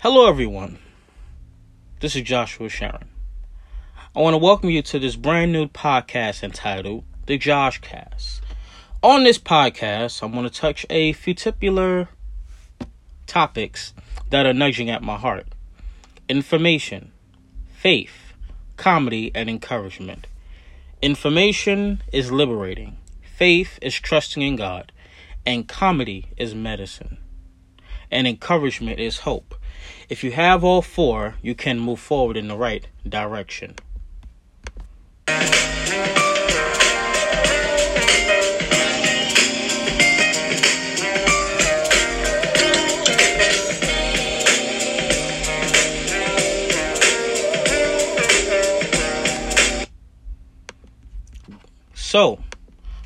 Hello, everyone. This is Joshua Sherron. I want to welcome you to this brand new podcast entitled The Josh Cast. On this podcast, I'm going to touch a few titular topics that are nudging at my heart information, faith, comedy, and encouragement. Information is liberating, faith is trusting in God, and comedy is medicine, and encouragement is hope. If you have all four, you can move forward in the right direction. So,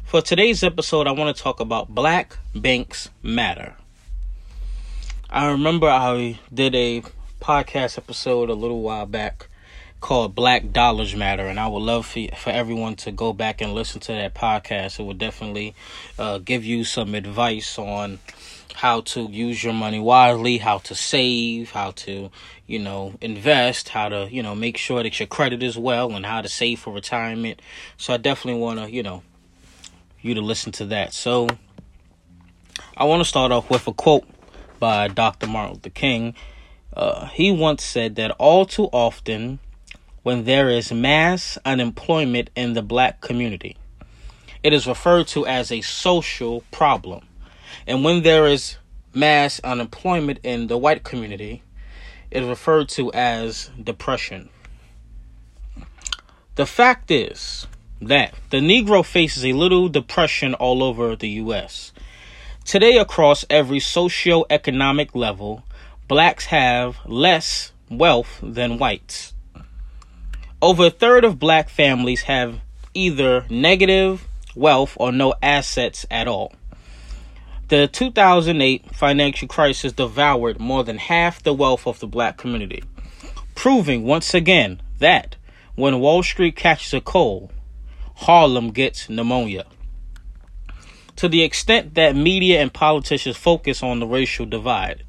for today's episode, I want to talk about Black Banks Matter. I remember I did a podcast episode a little while back called Black Dollars Matter, and I would love for, for everyone to go back and listen to that podcast. It would definitely uh, give you some advice on how to use your money wisely, how to save, how to, you know, invest, how to, you know, make sure that your credit is well, and how to save for retirement. So I definitely want to, you know, you to listen to that. So I want to start off with a quote by Dr. Martin Luther King. Uh, he once said that all too often, when there is mass unemployment in the black community, it is referred to as a social problem. And when there is mass unemployment in the white community, it is referred to as depression. The fact is that the Negro faces a little depression all over the U.S. Today, across every socio-economic level, blacks have less wealth than whites. Over a third of black families have either negative wealth or no assets at all. The 2008 financial crisis devoured more than half the wealth of the black community, proving once again that when Wall Street catches a cold, Harlem gets pneumonia to the extent that media and politicians focus on the racial divide.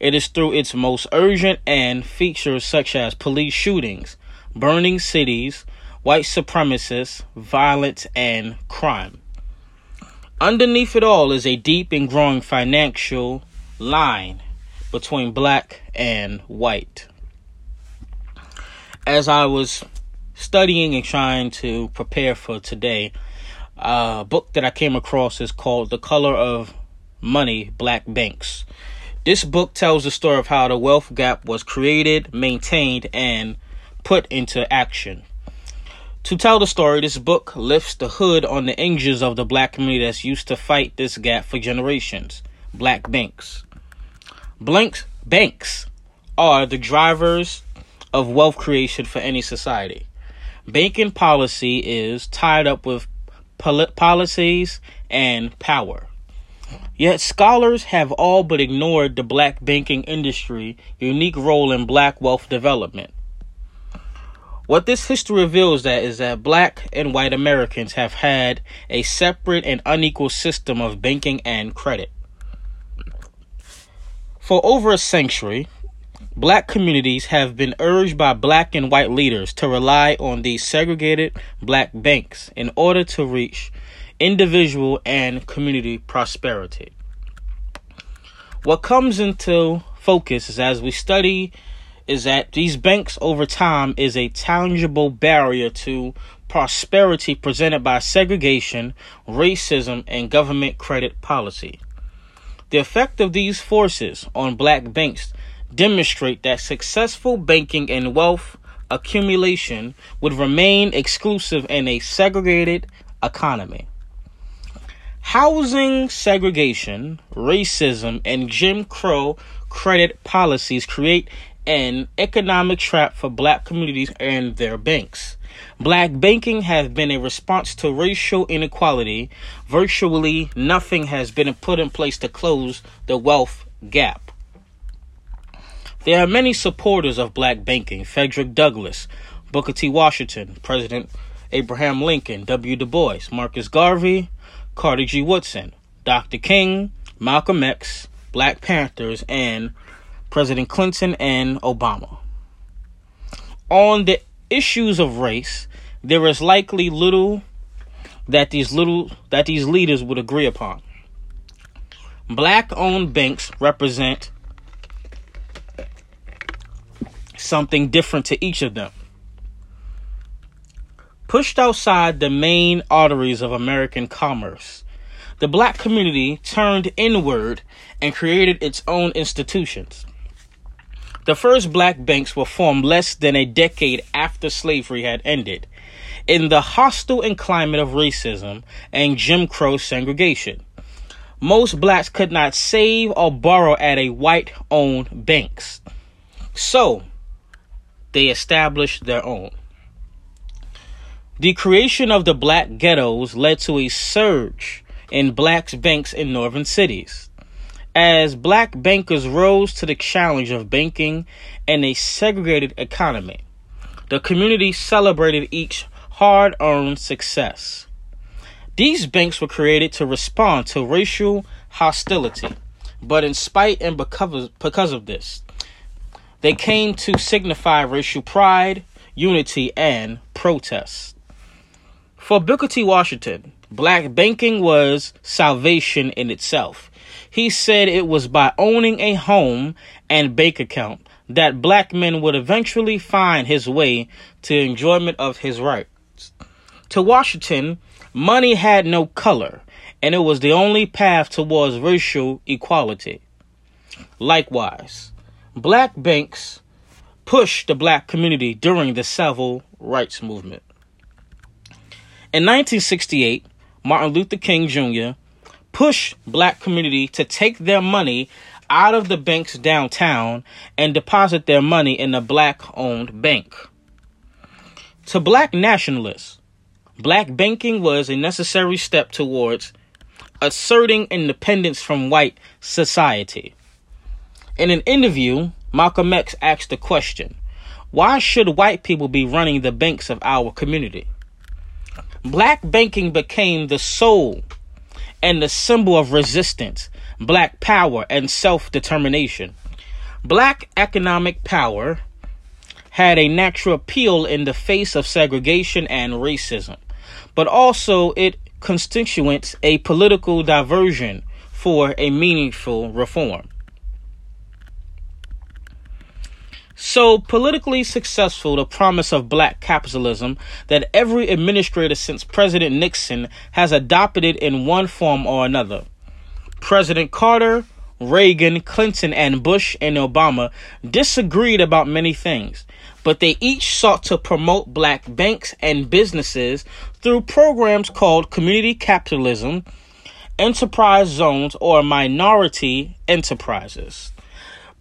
It is through its most urgent and features such as police shootings, burning cities, white supremacists, violence, and crime. Underneath it all is a deep and growing financial line between black and white. As I was studying and trying to prepare for today, uh, book that I came across is called The Color of Money Black Banks. This book tells the story of how the wealth gap was created, maintained, and put into action. To tell the story, this book lifts the hood on the engines of the black community that's used to fight this gap for generations black banks. Blanks, banks are the drivers of wealth creation for any society. Banking policy is tied up with policies, and power. Yet scholars have all but ignored the black banking industry unique role in black wealth development. What this history reveals that is that black and white Americans have had a separate and unequal system of banking and credit. For over a century, black communities have been urged by black and white leaders to rely on these segregated black banks in order to reach individual and community prosperity. What comes into focus as we study is that these banks over time is a tangible barrier to prosperity presented by segregation, racism, and government credit policy. The effect of these forces on black banks demonstrate that successful banking and wealth accumulation would remain exclusive in a segregated economy. Housing segregation, racism, and Jim Crow credit policies create an economic trap for black communities and their banks. Black banking has been a response to racial inequality. Virtually nothing has been put in place to close the wealth gap. There are many supporters of black banking Frederick Douglass, Booker T. Washington, President Abraham Lincoln, W. Du Bois, Marcus Garvey, Carter G. Woodson, Dr. King, Malcolm X, Black Panthers, and President Clinton and Obama. On the issues of race, there is likely little that these little that these leaders would agree upon. Black owned banks represent something different to each of them. Pushed outside the main arteries of American commerce, the black community turned inward and created its own institutions. The first black banks were formed less than a decade after slavery had ended, in the hostile climate of racism and Jim Crow segregation. Most blacks could not save or borrow at a white owned banks. So, they established their own. The creation of the black ghettos led to a surge in blacks' banks in northern cities. As black bankers rose to the challenge of banking in a segregated economy, the community celebrated each hard earned success. These banks were created to respond to racial hostility, but in spite and because of this, they came to signify racial pride, unity, and protest. For Booker T. Washington, black banking was salvation in itself. He said it was by owning a home and bank account that black men would eventually find his way to enjoyment of his rights. To Washington, money had no color, and it was the only path towards racial equality. Likewise, black banks pushed the black community during the civil rights movement. In 1968, Martin Luther King Jr pushed black community to take their money out of the banks downtown and deposit their money in a black owned bank. To black nationalists, black banking was a necessary step towards asserting independence from white society. In an interview, Malcolm X asked the question Why should white people be running the banks of our community? Black banking became the soul and the symbol of resistance, black power, and self determination. Black economic power had a natural appeal in the face of segregation and racism, but also it constitutes a political diversion for a meaningful reform. So politically successful the promise of black capitalism that every administrator since President Nixon has adopted it in one form or another. President Carter, Reagan, Clinton, and Bush and Obama disagreed about many things, but they each sought to promote black banks and businesses through programs called community capitalism, enterprise zones, or minority enterprises.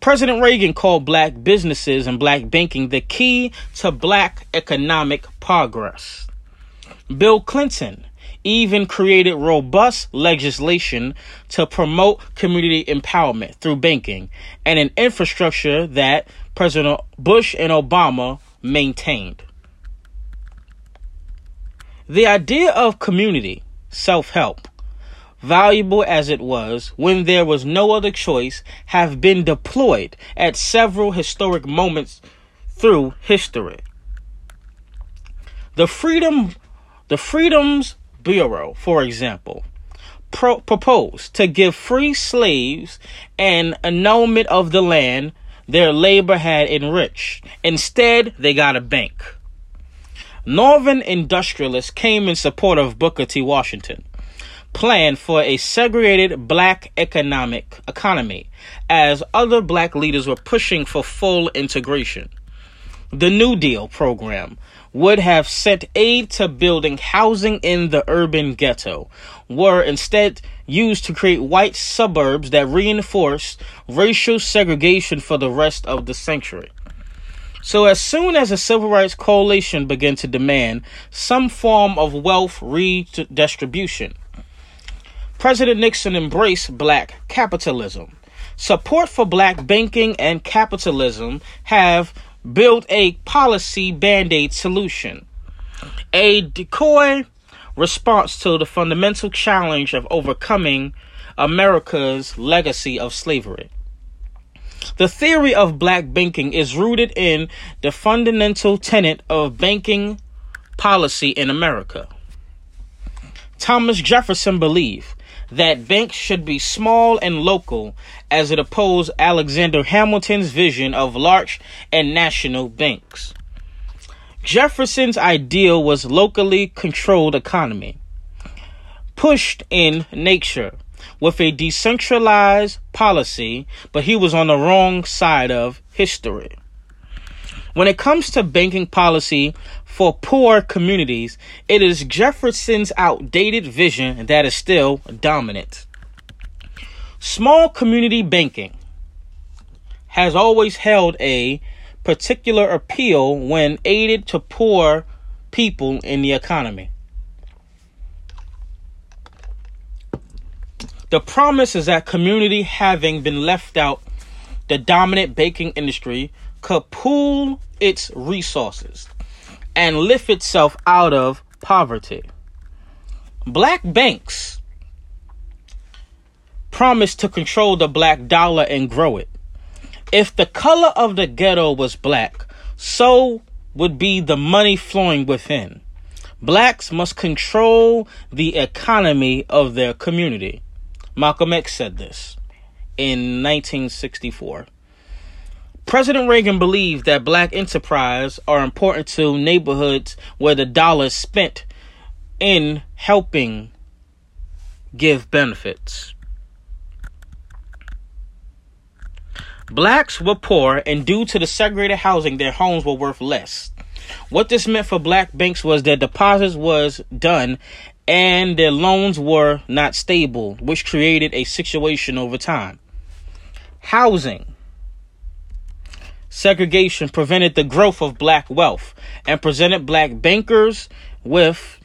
President Reagan called black businesses and black banking the key to black economic progress. Bill Clinton even created robust legislation to promote community empowerment through banking and an infrastructure that President Bush and Obama maintained. The idea of community self help valuable as it was when there was no other choice, have been deployed at several historic moments through history. The Freedom the Freedmen's Bureau, for example, pro- proposed to give free slaves an annulment of the land their labor had enriched. Instead, they got a bank. Northern industrialists came in support of Booker T. Washington plan for a segregated black economic economy as other black leaders were pushing for full integration. The New Deal program would have sent aid to building housing in the urban ghetto, were instead used to create white suburbs that reinforced racial segregation for the rest of the century. So, as soon as the Civil Rights Coalition began to demand some form of wealth redistribution, President Nixon embraced black capitalism. Support for black banking and capitalism have built a policy band aid solution, a decoy response to the fundamental challenge of overcoming America's legacy of slavery. The theory of black banking is rooted in the fundamental tenet of banking policy in America. Thomas Jefferson believed that banks should be small and local as it opposed Alexander Hamilton's vision of large and national banks. Jefferson's ideal was locally controlled economy, pushed in nature with a decentralized policy, but he was on the wrong side of history. When it comes to banking policy for poor communities, it is Jefferson's outdated vision that is still dominant. Small community banking has always held a particular appeal when aided to poor people in the economy. The promise is that community having been left out, the dominant banking industry could pool its resources and lift itself out of poverty. Black banks promised to control the black dollar and grow it. If the color of the ghetto was black, so would be the money flowing within. Blacks must control the economy of their community. Malcolm X said this in 1964. President Reagan believed that black enterprise are important to neighborhoods where the dollar is spent in helping give benefits. Blacks were poor, and due to the segregated housing, their homes were worth less. What this meant for black banks was their deposits was done and their loans were not stable, which created a situation over time. Housing segregation prevented the growth of black wealth and presented black bankers with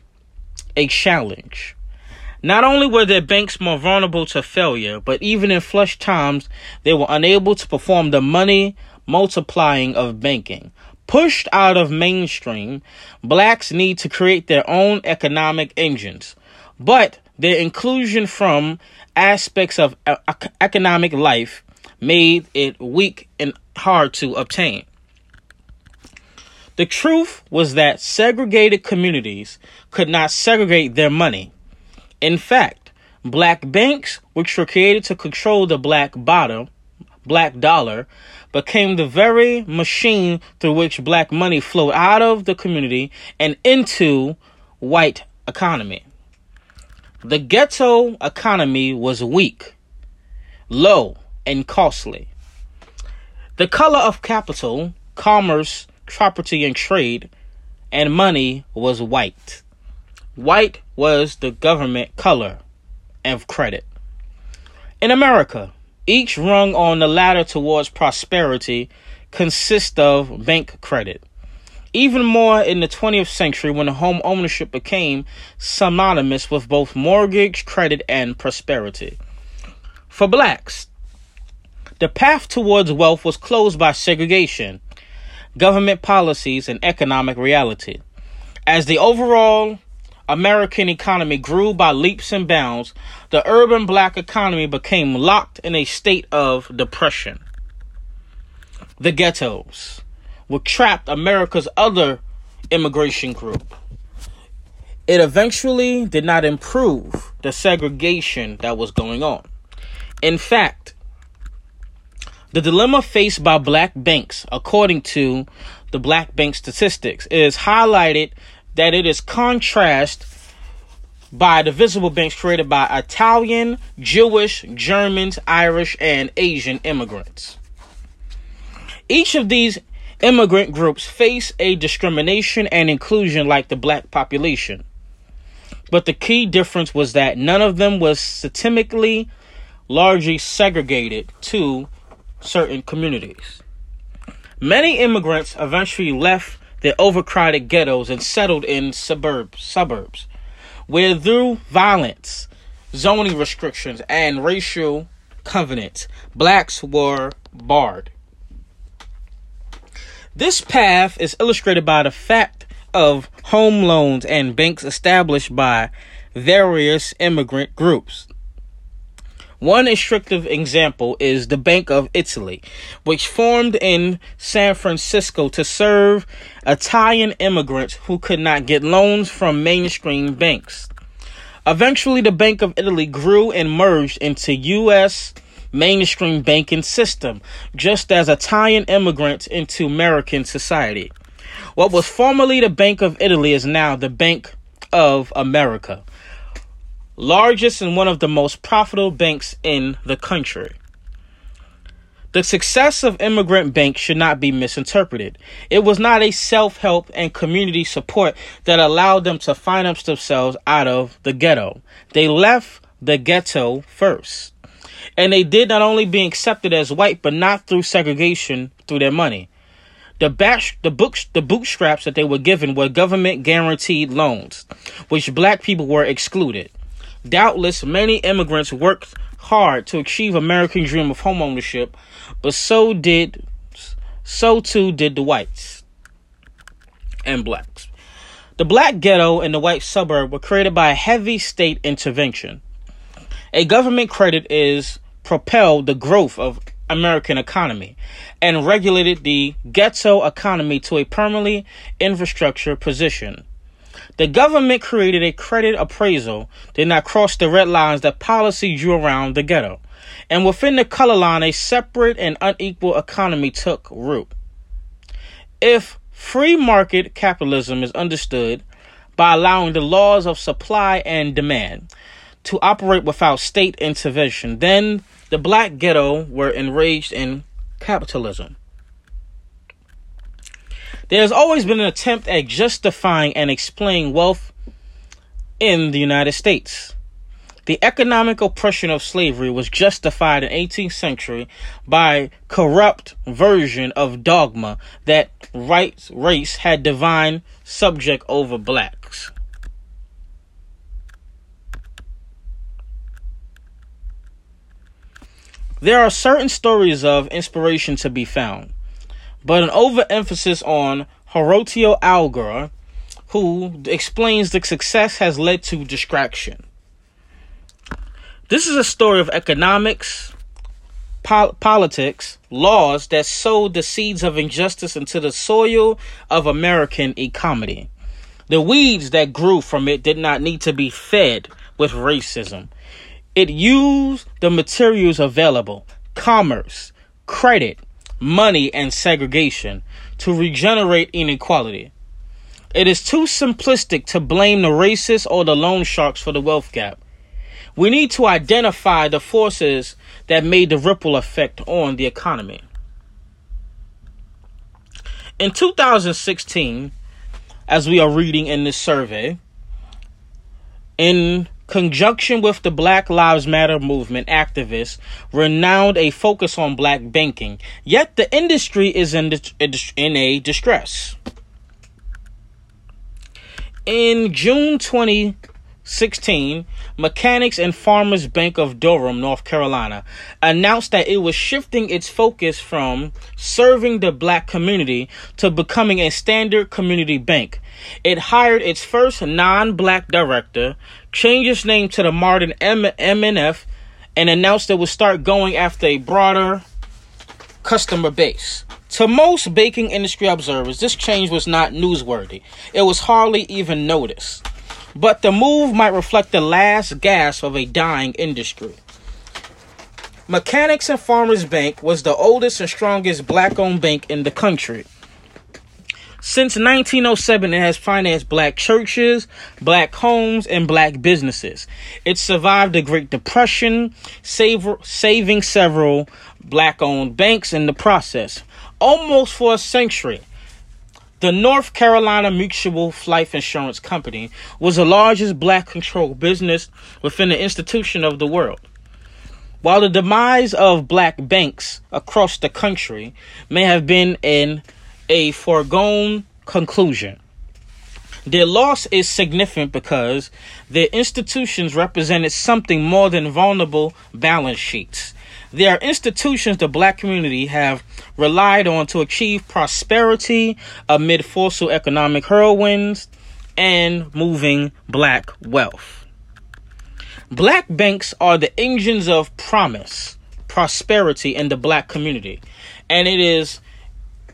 a challenge. Not only were their banks more vulnerable to failure, but even in flush times, they were unable to perform the money multiplying of banking. Pushed out of mainstream, blacks need to create their own economic engines, but their inclusion from aspects of economic life made it weak and hard to obtain. The truth was that segregated communities could not segregate their money. In fact, black banks, which were created to control the black bottom, black dollar, became the very machine through which black money flowed out of the community and into white economy. The ghetto economy was weak, low, and costly. The color of capital, commerce, property, and trade, and money was white. White was the government color of credit. In America, each rung on the ladder towards prosperity consists of bank credit. Even more in the 20th century when home ownership became synonymous with both mortgage credit and prosperity. For blacks, the path towards wealth was closed by segregation, government policies, and economic reality. As the overall American economy grew by leaps and bounds, the urban black economy became locked in a state of depression. The ghettos were trapped America's other immigration group. It eventually did not improve the segregation that was going on. In fact, the dilemma faced by black banks, according to the black bank statistics, is highlighted that it is contrast by the visible banks created by Italian, Jewish, Germans, Irish, and Asian immigrants. Each of these immigrant groups face a discrimination and inclusion like the black population. But the key difference was that none of them was systemically largely segregated to certain communities. Many immigrants eventually left their overcrowded ghettos and settled in suburbs, suburbs, where through violence, zoning restrictions, and racial covenants, blacks were barred. This path is illustrated by the fact of home loans and banks established by various immigrant groups. One instructive example is the Bank of Italy, which formed in San Francisco to serve Italian immigrants who could not get loans from mainstream banks. Eventually, the Bank of Italy grew and merged into U.S. mainstream banking system, just as Italian immigrants into American society. What was formerly the Bank of Italy is now the Bank of America largest and one of the most profitable banks in the country. The success of Immigrant Bank should not be misinterpreted. It was not a self help and community support that allowed them to finance themselves out of the ghetto. They left the ghetto first. And they did not only be accepted as white, but not through segregation through their money. The bash, the books, the bootstraps that they were given were government guaranteed loans, which black people were excluded. Doubtless, many immigrants worked hard to achieve American dream of homeownership, but so did so too did the whites and blacks. The black ghetto and the white suburb were created by a heavy state intervention. A government credit is propelled the growth of American economy and regulated the ghetto economy to a permanently infrastructure position. The government created a credit appraisal, did not cross the red lines that policy drew around the ghetto. And within the color line, a separate and unequal economy took root. If free market capitalism is understood by allowing the laws of supply and demand to operate without state intervention, then the black ghetto were enraged in capitalism. There has always been an attempt at justifying and explaining wealth in the United States. The economic oppression of slavery was justified in 18th century by corrupt version of dogma that white race had divine subject over blacks. There are certain stories of inspiration to be found but an overemphasis on Horatio Alger, who explains the success has led to distraction. This is a story of economics, pol- politics, laws that sowed the seeds of injustice into the soil of American economy. The weeds that grew from it did not need to be fed with racism. It used the materials available commerce, credit, money, and segregation to regenerate inequality. It is too simplistic to blame the racists or the loan sharks for the wealth gap. We need to identify the forces that made the ripple effect on the economy. In 2016, as we are reading in this survey, in conjunction with the Black Lives Matter movement activists renowned a focus on black banking, yet the industry is in, in a distress. In June 2016, Mechanics and Farmers Bank of Durham, North Carolina, announced that it was shifting its focus from serving the black community to becoming a standard community bank. It hired its first non black director, changed its name to the Martin M- MNF, and announced it would start going after a broader customer base. To most baking industry observers, this change was not newsworthy. It was hardly even noticed. But the move might reflect the last gasp of a dying industry. Mechanics and Farmers Bank was the oldest and strongest black owned bank in the country. Since 1907, it has financed black churches, black homes, and black businesses. It survived the Great Depression, save, saving several black owned banks in the process. Almost for a century, the North Carolina Mutual Life Insurance Company was the largest black controlled business within the institution of the world. While the demise of black banks across the country may have been in a foregone conclusion. Their loss is significant because their institutions represented something more than vulnerable balance sheets. They are institutions the black community have relied on to achieve prosperity amid fossil economic whirlwinds and moving black wealth. Black banks are the engines of promise, prosperity in the black community. And it is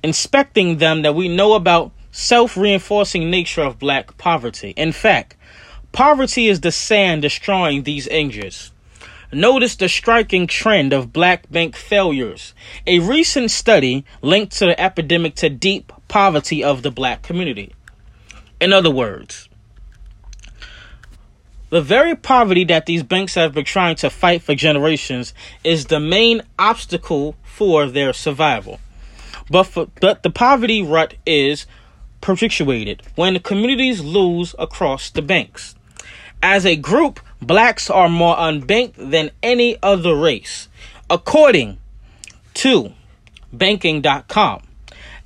inspecting them that we know about self reinforcing nature of black poverty. In fact, poverty is the sand destroying these engines. Notice the striking trend of black bank failures. A recent study linked to the epidemic to deep poverty of the black community. In other words, the very poverty that these banks have been trying to fight for generations is the main obstacle for their survival. But, for, but the poverty rut is perpetuated when communities lose across the banks. As a group, blacks are more unbanked than any other race, according to banking.com.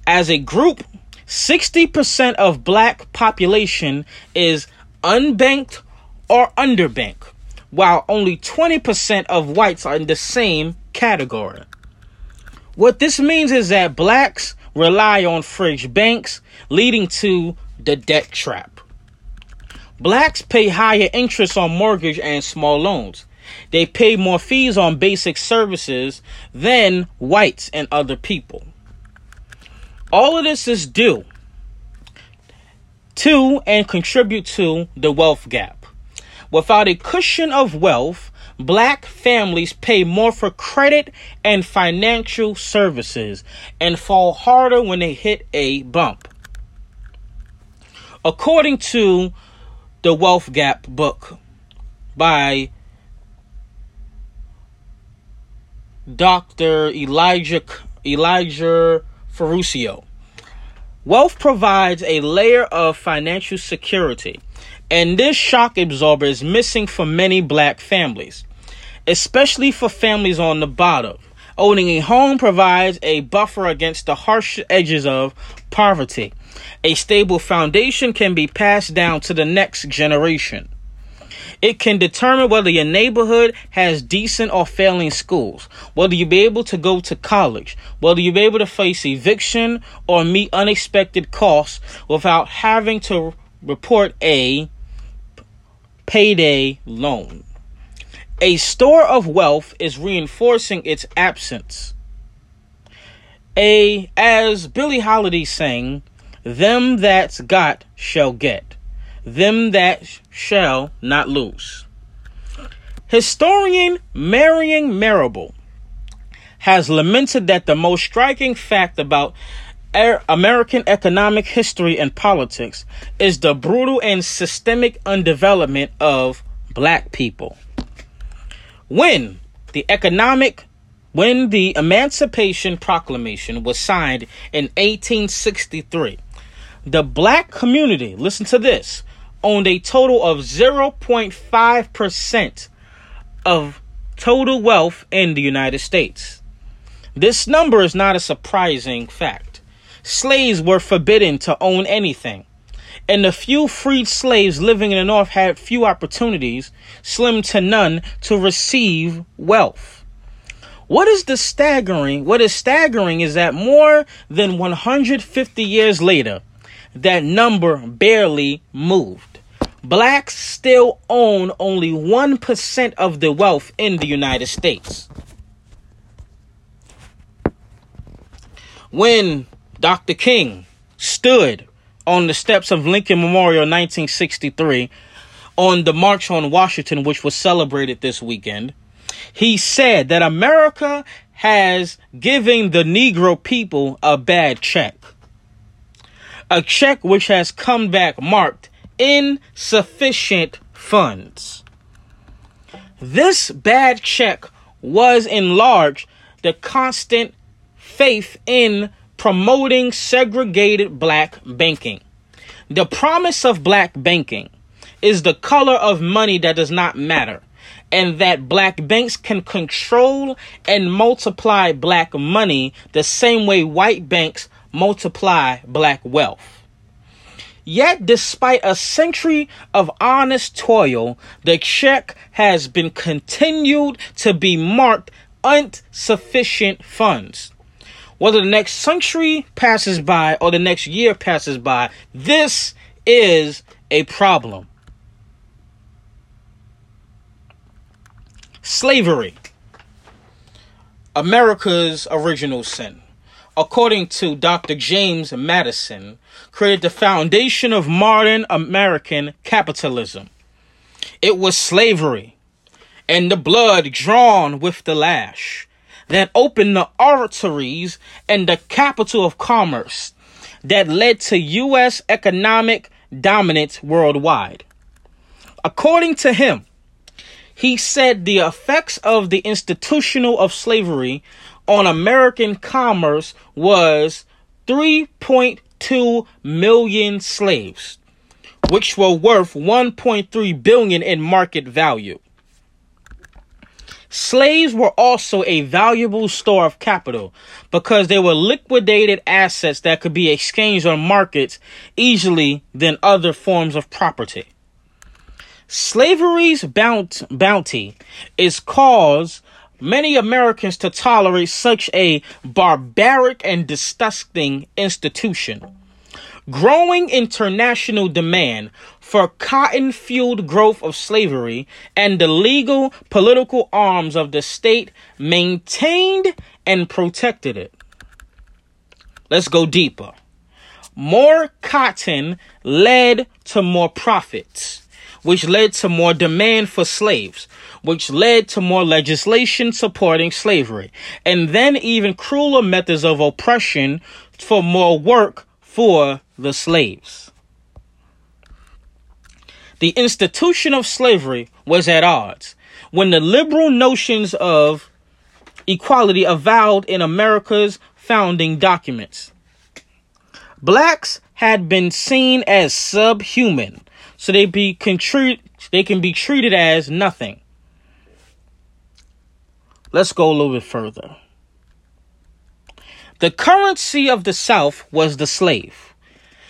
As a group, 60% of black population is unbanked or underbanked, while only 20% of whites are in the same category. What this means is that blacks rely on fridge banks, leading to the debt trap. Blacks pay higher interest on mortgage and small loans. They pay more fees on basic services than whites and other people. All of this is due to and contribute to the wealth gap. Without a cushion of wealth, black families pay more for credit and financial services and fall harder when they hit a bump. According to the Wealth Gap book by Dr. Elijah Elijah Ferruccio. Wealth provides a layer of financial security, and this shock absorber is missing for many black families, especially for families on the bottom. Owning a home provides a buffer against the harsh edges of poverty a stable foundation can be passed down to the next generation. It can determine whether your neighborhood has decent or failing schools, whether you be able to go to college, whether you be able to face eviction or meet unexpected costs without having to report a payday loan. A store of wealth is reinforcing its absence. A as Billie Holiday sang, them that's got shall get, them that shall not lose. Historian Marion Marable has lamented that the most striking fact about er, American economic history and politics is the brutal and systemic undevelopment of black people. When the economic when the Emancipation Proclamation was signed in 1863, the black community, listen to this, owned a total of 0.5% of total wealth in the United States. This number is not a surprising fact. Slaves were forbidden to own anything, and the few freed slaves living in the North had few opportunities, slim to none, to receive wealth. What is the staggering? What is staggering is that more than 150 years later, that number barely moved. Blacks still own only 1% of the wealth in the United States. When Dr. King stood on the steps of Lincoln Memorial in 1963 on the March on Washington, which was celebrated this weekend, he said that America has given the Negro people a bad check a check which has come back marked insufficient funds. This bad check was in large the constant faith in promoting segregated black banking. The promise of black banking is the color of money that does not matter, and that black banks can control and multiply black money the same way white banks multiply black wealth. Yet, despite a century of honest toil, the check has been continued to be marked insufficient funds. Whether the next century passes by or the next year passes by, this is a problem. Slavery. America's original sin. According to Dr. James Madison, created the foundation of modern American capitalism. It was slavery and the blood drawn with the lash that opened the arteries and the capital of commerce that led to U.S. economic dominance worldwide. According to him, he said the effects of the institutional of slavery on American commerce was 3.2 million slaves, which were worth 1.3 billion in market value. Slaves were also a valuable store of capital because they were liquidated assets that could be exchanged on markets easily than other forms of property. Slavery's bounty is cause many Americans to tolerate such a barbaric and disgusting institution. Growing international demand for cotton fueled growth of slavery and the legal political arms of the state maintained and protected it. Let's go deeper. More cotton led to more profits, which led to more demand for slaves, which led to more legislation supporting slavery, and then even crueler methods of oppression for more work for the slaves. The institution of slavery was at odds when the liberal notions of equality avowed in America's founding documents. Blacks had been seen as subhuman, so they be contri- they can be treated as nothing. Let's go a little bit further. The currency of the South was the slave.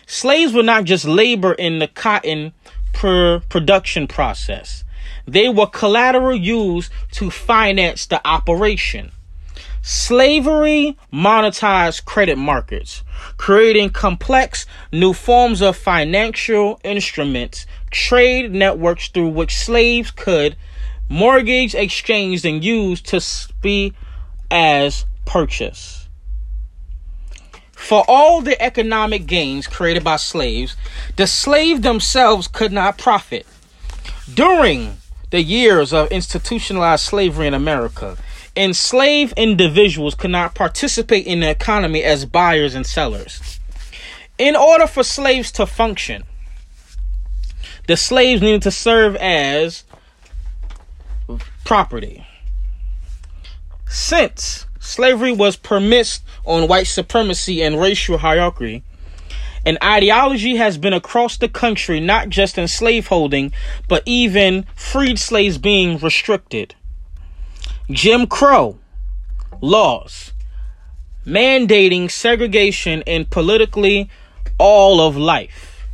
Slaves were not just labor in the cotton per production process. They were collateral used to finance the operation. Slavery monetized credit markets, creating complex new forms of financial instruments, trade networks through which slaves could mortgage, exchanged and used to be as purchase. For all the economic gains created by slaves, the slaves themselves could not profit. During the years of institutionalized slavery in America, enslaved individuals could not participate in the economy as buyers and sellers. In order for slaves to function, the slaves needed to serve as property. Since slavery was permissed on white supremacy and racial hierarchy. An ideology has been across the country, not just in slaveholding, but even freed slaves being restricted. Jim Crow laws mandating segregation in politically all of life.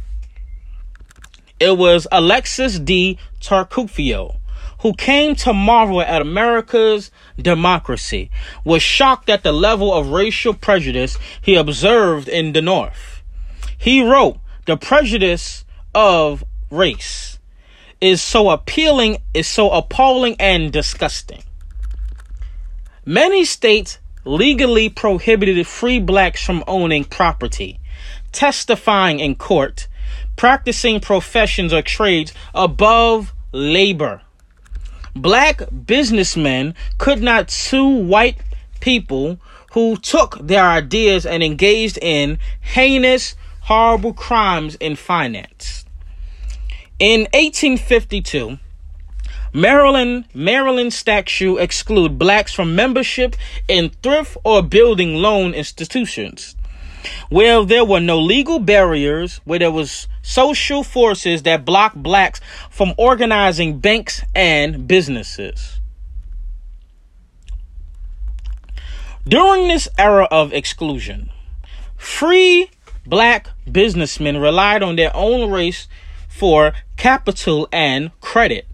It was Alexis de Tocqueville who came to marvel at America's democracy, was shocked at the level of racial prejudice he observed in the North. He wrote, The prejudice of race is so appealing, is so appalling and disgusting. Many states legally prohibited free blacks from owning property, testifying in court, practicing professions or trades above labor black businessmen could not sue white people who took their ideas and engaged in heinous, horrible crimes in finance. In 1852, Maryland Maryland statute exclude blacks from membership in thrift or building loan institutions where there were no legal barriers, where there was social forces that blocked blacks from organizing banks and businesses. During this era of exclusion, free black businessmen relied on their own race for capital and credit.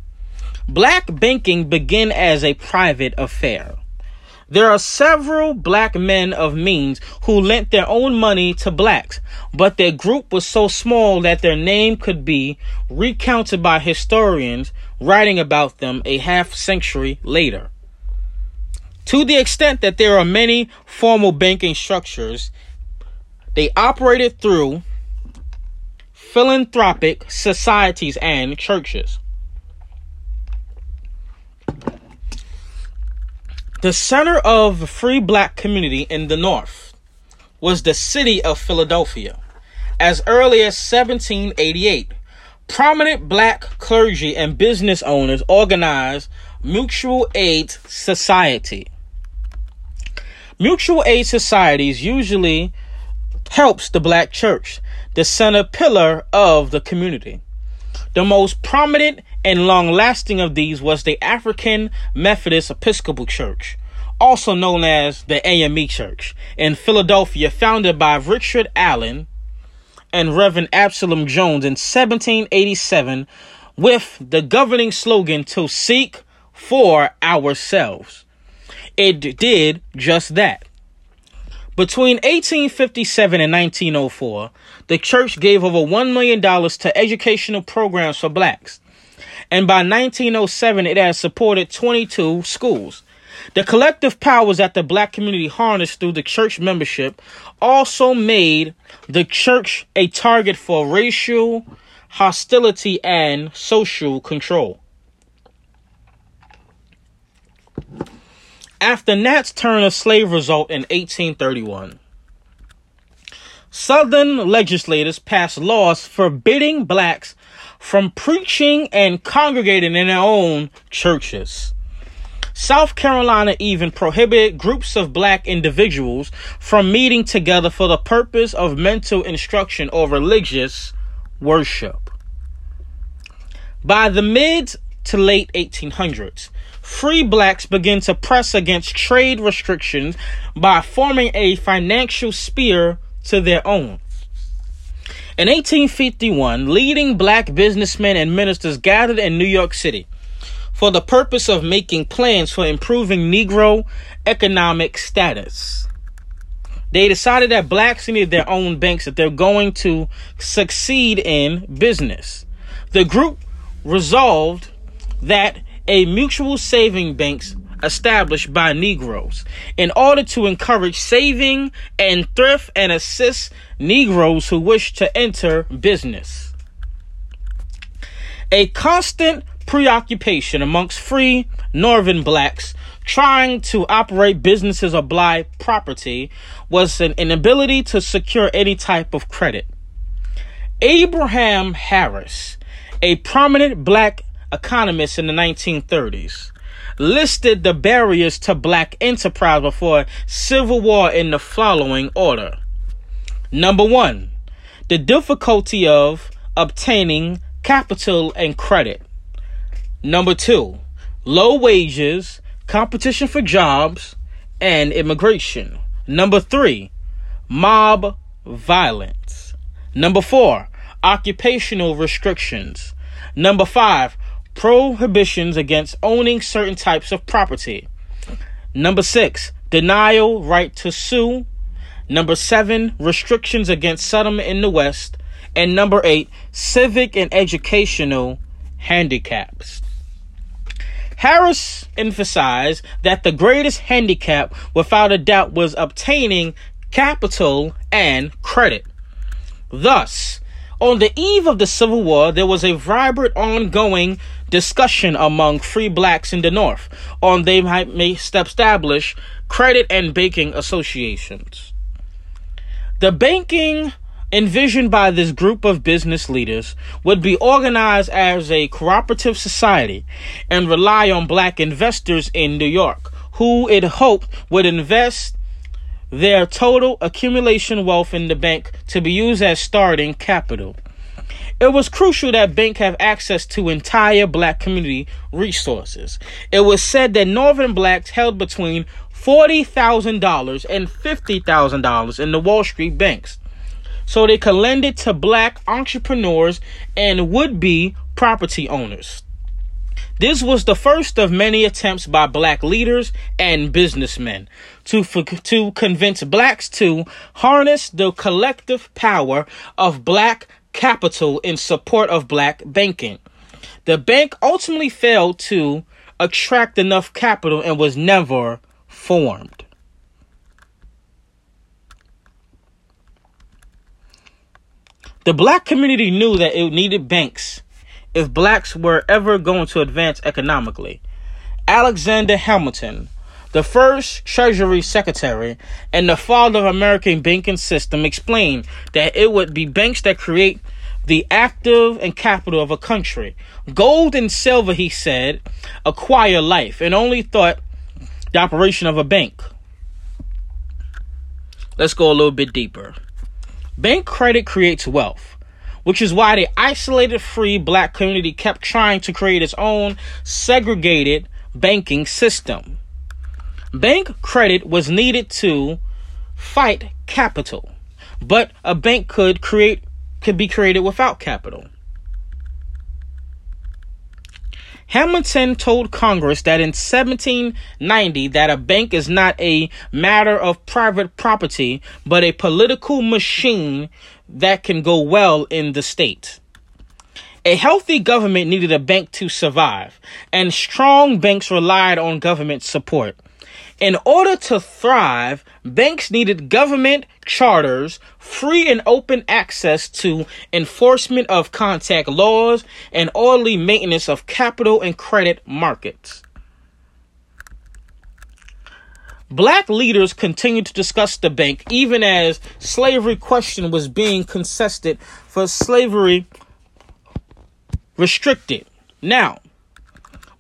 Black banking began as a private affair. There are several black men of means who lent their own money to blacks, but their group was so small that their name could be recounted by historians writing about them a half century later. To the extent that there are many formal banking structures, they operated through philanthropic societies and churches. The center of the free black community in the North was the city of Philadelphia. As early as 1788, prominent black clergy and business owners organized mutual aid society. Mutual aid societies usually helps the black church, the center pillar of the community. The most prominent and long lasting of these was the African Methodist Episcopal Church, also known as the AME Church, in Philadelphia, founded by Richard Allen and Reverend Absalom Jones in 1787 with the governing slogan to seek for ourselves. It did just that. Between 1857 and 1904, the church gave over $1 million to educational programs for blacks. And by 1907, it had supported 22 schools. The collective powers that the black community harnessed through the church membership also made the church a target for racial hostility and social control. After Nat Turner's slave revolt in 1831, Southern legislators passed laws forbidding blacks from preaching and congregating in their own churches. South Carolina even prohibited groups of black individuals from meeting together for the purpose of mental instruction or religious worship. By the mid to late 1800s, free blacks began to press against trade restrictions by forming a financial sphere to their own. In 1851, leading black businessmen and ministers gathered in New York City for the purpose of making plans for improving Negro economic status. They decided that blacks needed their own banks if they're going to succeed in business. The group resolved that a mutual saving banks established by Negroes in order to encourage saving and thrift and assist Negroes who wish to enter business. A constant preoccupation amongst free northern blacks trying to operate businesses or buy property was an inability to secure any type of credit. Abraham Harris, a prominent black economist in the 1930s listed the barriers to black enterprise before civil war in the following order. Number one, the difficulty of obtaining capital and credit. Number two, low wages, competition for jobs, and immigration. Number three, mob violence. Number four, occupational restrictions. Number five, prohibitions against owning certain types of property. Number six, denial right to sue. Number seven, restrictions against settlement in the West. And number eight, civic and educational handicaps. Harris emphasized that the greatest handicap, without a doubt, was obtaining capital and credit. Thus, on the eve of the Civil War, there was a vibrant ongoing discussion among free blacks in the North on they might establish credit and banking associations. The banking envisioned by this group of business leaders would be organized as a cooperative society and rely on black investors in New York, who it hoped would invest their total accumulation wealth in the bank to be used as starting capital. It was crucial that bank have access to entire black community resources. It was said that northern blacks held between $40,000 and $50,000 in the Wall Street banks. So they could lend it to black entrepreneurs and would be property owners. This was the first of many attempts by black leaders and businessmen to, to convince blacks to harness the collective power of black capital in support of black banking. The bank ultimately failed to attract enough capital and was never formed. The black community knew that it needed banks if blacks were ever going to advance economically. Alexander Hamilton, the first Treasury Secretary and the father of American banking system, explained that it would be banks that create the active and capital of a country. Gold and silver, he said, acquire life, and only thought the operation of a bank. Let's go a little bit deeper. Bank credit creates wealth, which is why the isolated free black community kept trying to create its own segregated banking system. Bank credit was needed to fight capital, but a bank could create could be created without capital. Hamilton told Congress that in 1790 that a bank is not a matter of private property but a political machine that can go well in the state. A healthy government needed a bank to survive, and strong banks relied on government support. In order to thrive, banks needed government charters, free and open access to enforcement of contact laws, and orderly maintenance of capital and credit markets. Black leaders continued to discuss the bank even as slavery question was being contested for slavery restricted. Now,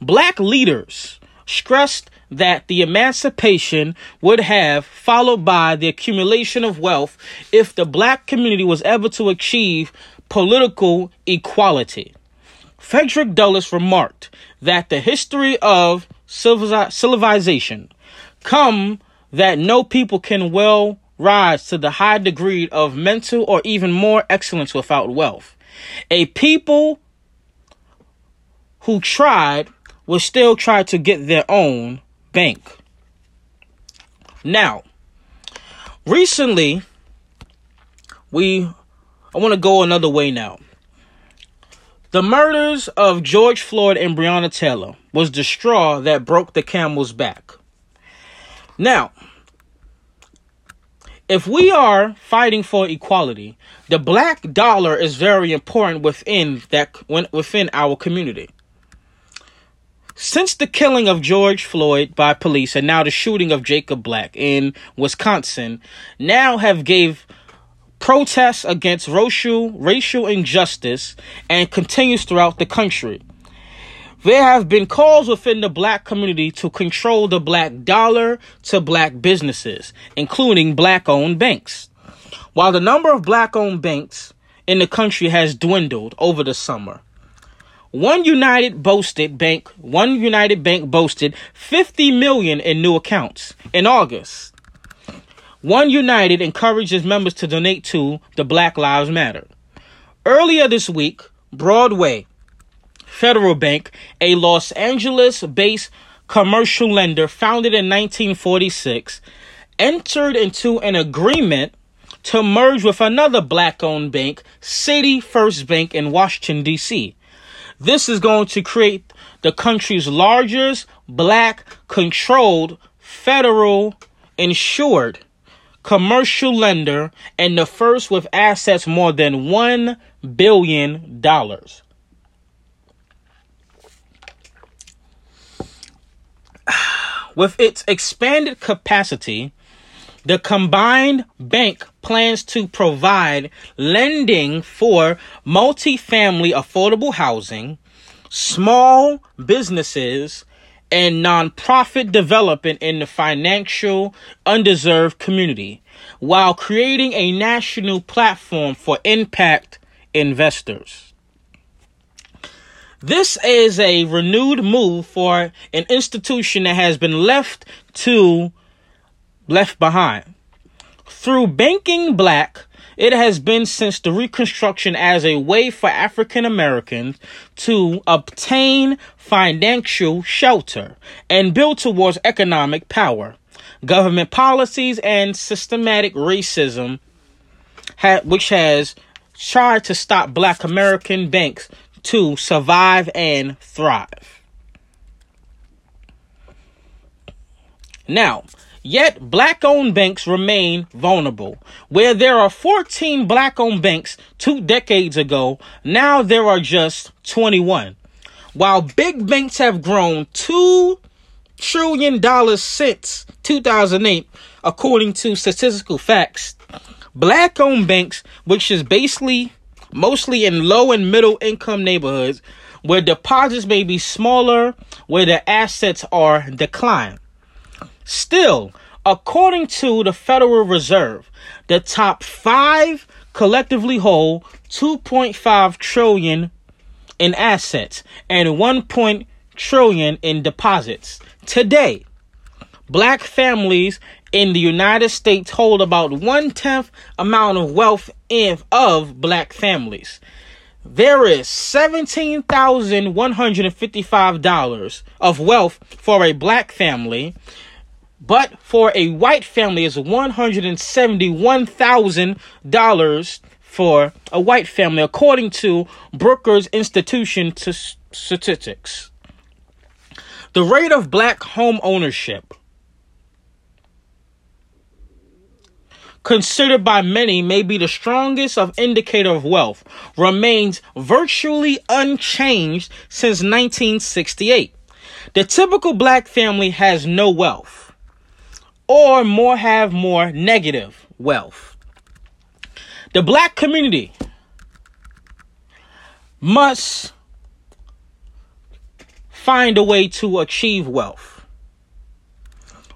black leaders stressed that the emancipation would have followed by the accumulation of wealth if the black community was ever to achieve political equality. Frederick Douglass remarked that the history of civilization come that no people can well rise to the high degree of mental or even more excellence without wealth. A people who tried will still try to get their own bank. Now, recently, we, I want to go another way now. The murders of George Floyd and Breonna Taylor was the straw that broke the camel's back. Now, if we are fighting for equality, the black dollar is very important within that within our community. Since the killing of George Floyd by police and now the shooting of Jacob Blake in Wisconsin now have gave protests against racial racial injustice and continues throughout the country. There have been calls within the black community to control the black dollar to black businesses, including black owned banks. While the number of black owned banks in the country has dwindled over the summer, OneUnited boasted bank, one United Bank boasted 50 million in new accounts in August. OneUnited encourages members to donate to the Black Lives Matter. Earlier this week, Broadway Federal Bank, a Los Angeles-based commercial lender founded in 1946, entered into an agreement to merge with another black-owned bank, City First Bank in Washington D.C. This is going to create the country's largest black controlled federal insured commercial lender and the first with assets more than $1 billion. With its expanded capacity, the combined bank plans to provide lending for multifamily affordable housing, small businesses, and nonprofit development in the financial undeserved community while creating a national platform for impact investors. This is a renewed move for an institution that has been left to left behind. Through banking black, it has been since the Reconstruction as a way for African Americans to obtain financial shelter and build towards economic power. Government policies and systematic racism, which has tried to stop black American banks to survive and thrive. Now, Yet, black owned banks remain vulnerable. Where there are 14 black owned banks two decades ago, now there are just 21. While big banks have grown $2 trillion since 2008, according to statistical facts, black owned banks, which is basically mostly in low and middle income neighborhoods, where deposits may be smaller, where the assets are declined Still, according to the Federal Reserve, the top five collectively hold 2.5 trillion in assets and 1. trillion in deposits. Today, black families in the United States hold about one tenth amount of wealth in, of black families. There is $17,155 of wealth for a black family but for a white family is $171,000 for a white family according to Brookings Institution to Statistics. The rate of black home ownership considered by many may be the strongest of indicator of wealth remains virtually unchanged since 1968. The typical black family has no wealth or more have more negative wealth. The black community must find a way to achieve wealth.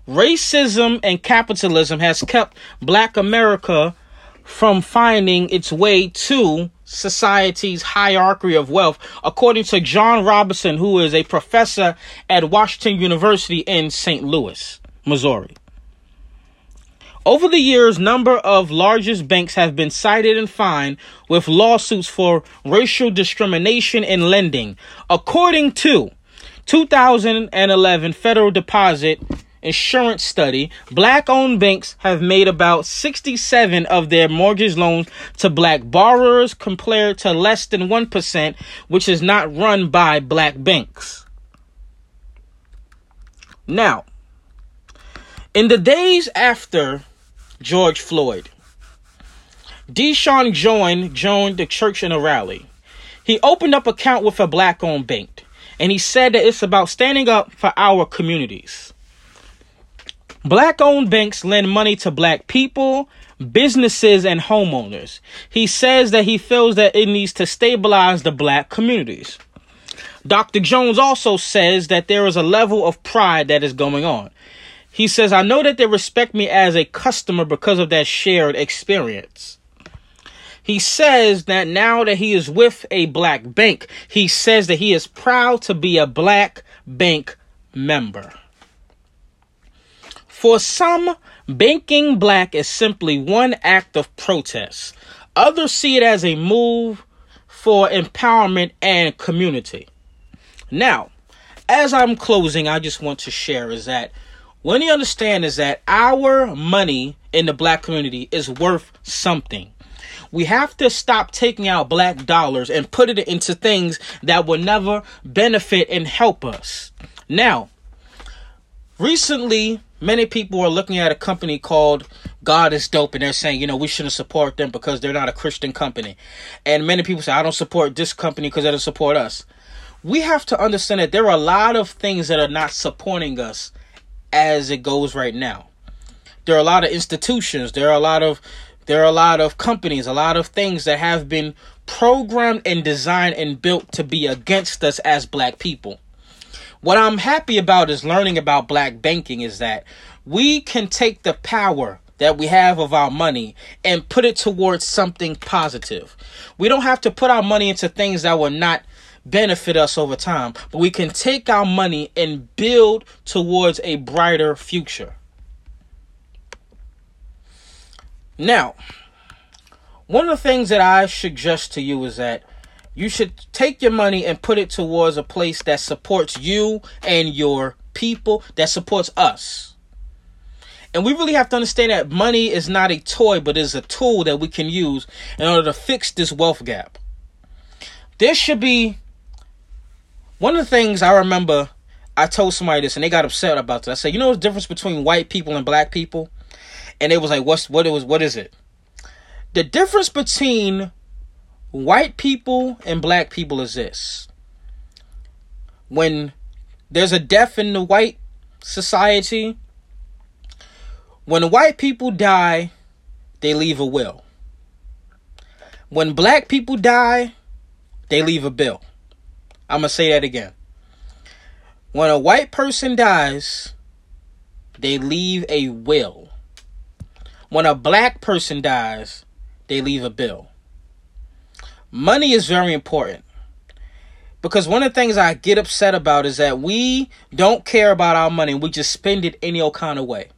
Racism and capitalism has kept black America from finding its way to society's hierarchy of wealth, according to John Robinson, who is a professor at Washington University in St. Louis, Missouri. Over the years, number of largest banks have been cited and fined with lawsuits for racial discrimination in lending. According to 2011 Federal Deposit Insurance Study, black-owned banks have made about 67 of their mortgage loans to black borrowers compared to less than 1% which is not run by black banks. Now, in the days after George Floyd. Deshaun joined joined the church in a rally. He opened up account with a black owned bank, and he said that it's about standing up for our communities. Black owned banks lend money to black people, businesses, and homeowners. He says that he feels that it needs to stabilize the black communities. Dr. Jones also says that there is a level of pride that is going on. He says, I know that they respect me as a customer because of that shared experience. He says that now that he is with a black bank, he says that he is proud to be a black bank member. For some, banking black is simply one act of protest. Others see it as a move for empowerment and community. Now, as I'm closing, I just want to share is that what you understand is that our money in the black community is worth something. We have to stop taking out black dollars and put it into things that will never benefit and help us. Now, recently, many people are looking at a company called God is dope and they're saying, you know, we shouldn't support them because they're not a Christian company. And many people say, I don't support this company because they don't support us. We have to understand that there are a lot of things that are not supporting us as it goes right now. There are a lot of institutions, there are a lot of there are a lot of companies, a lot of things that have been programmed and designed and built to be against us as black people. What I'm happy about is learning about black banking is that we can take the power that we have of our money and put it towards something positive. We don't have to put our money into things that will not benefit us over time, but we can take our money and build towards a brighter future. Now, one of the things that I suggest to you is that you should take your money and put it towards a place that supports you and your people, that supports us. And we really have to understand that money is not a toy, but is a tool that we can use in order to fix this wealth gap. There should be one of the things I remember I told somebody this and they got upset about this. I said, you know the difference between white people and black people? And it was like, what's what it was what is it? The difference between white people and black people is this. When there's a death in the white society, when white people die, they leave a will. When black people die, they leave a bill. I'm going to say that again. When a white person dies, they leave a will. When a black person dies, they leave a bill. Money is very important. Because one of the things I get upset about is that we don't care about our money. We just spend it any old kind of way.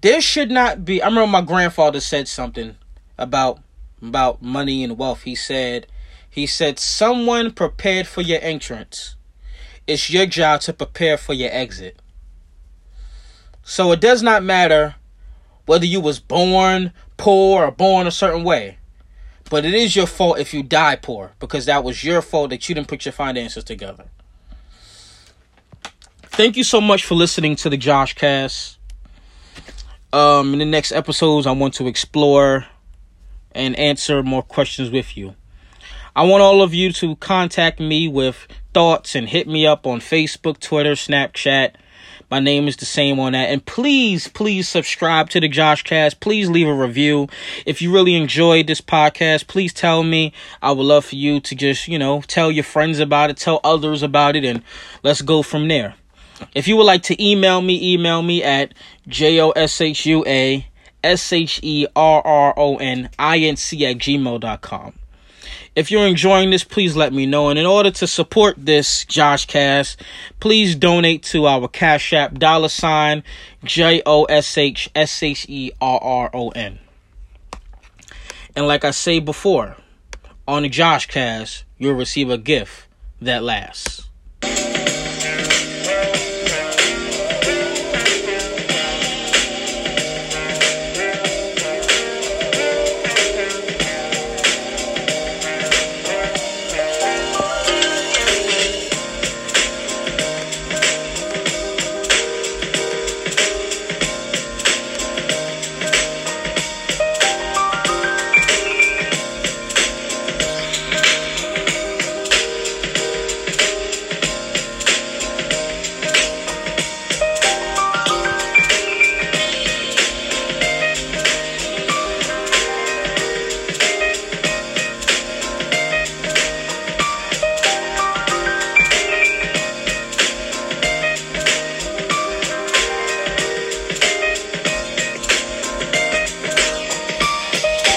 There should not be. I remember my grandfather said something about about money and wealth. He said, he said, someone prepared for your entrance. It's your job to prepare for your exit. So it does not matter whether you was born poor or born a certain way. But it is your fault if you die poor because that was your fault that you didn't put your finances together. Thank you so much for listening to the Josh Cast. Um, in the next episodes, I want to explore and answer more questions with you. I want all of you to contact me with thoughts and hit me up on Facebook, Twitter, Snapchat. My name is the same on that. And please, please subscribe to the Josh Cast. Please leave a review. If you really enjoyed this podcast, please tell me. I would love for you to just, you know, tell your friends about it, tell others about it, and let's go from there. If you would like to email me, email me at J O S H U A S H E R R O N I N C at gmail.com. If you're enjoying this, please let me know. And in order to support this Josh Cast, please donate to our Cash App dollar sign J O S H S H E R R O N. And like I say before, on the Josh Cast, you'll receive a gift that lasts.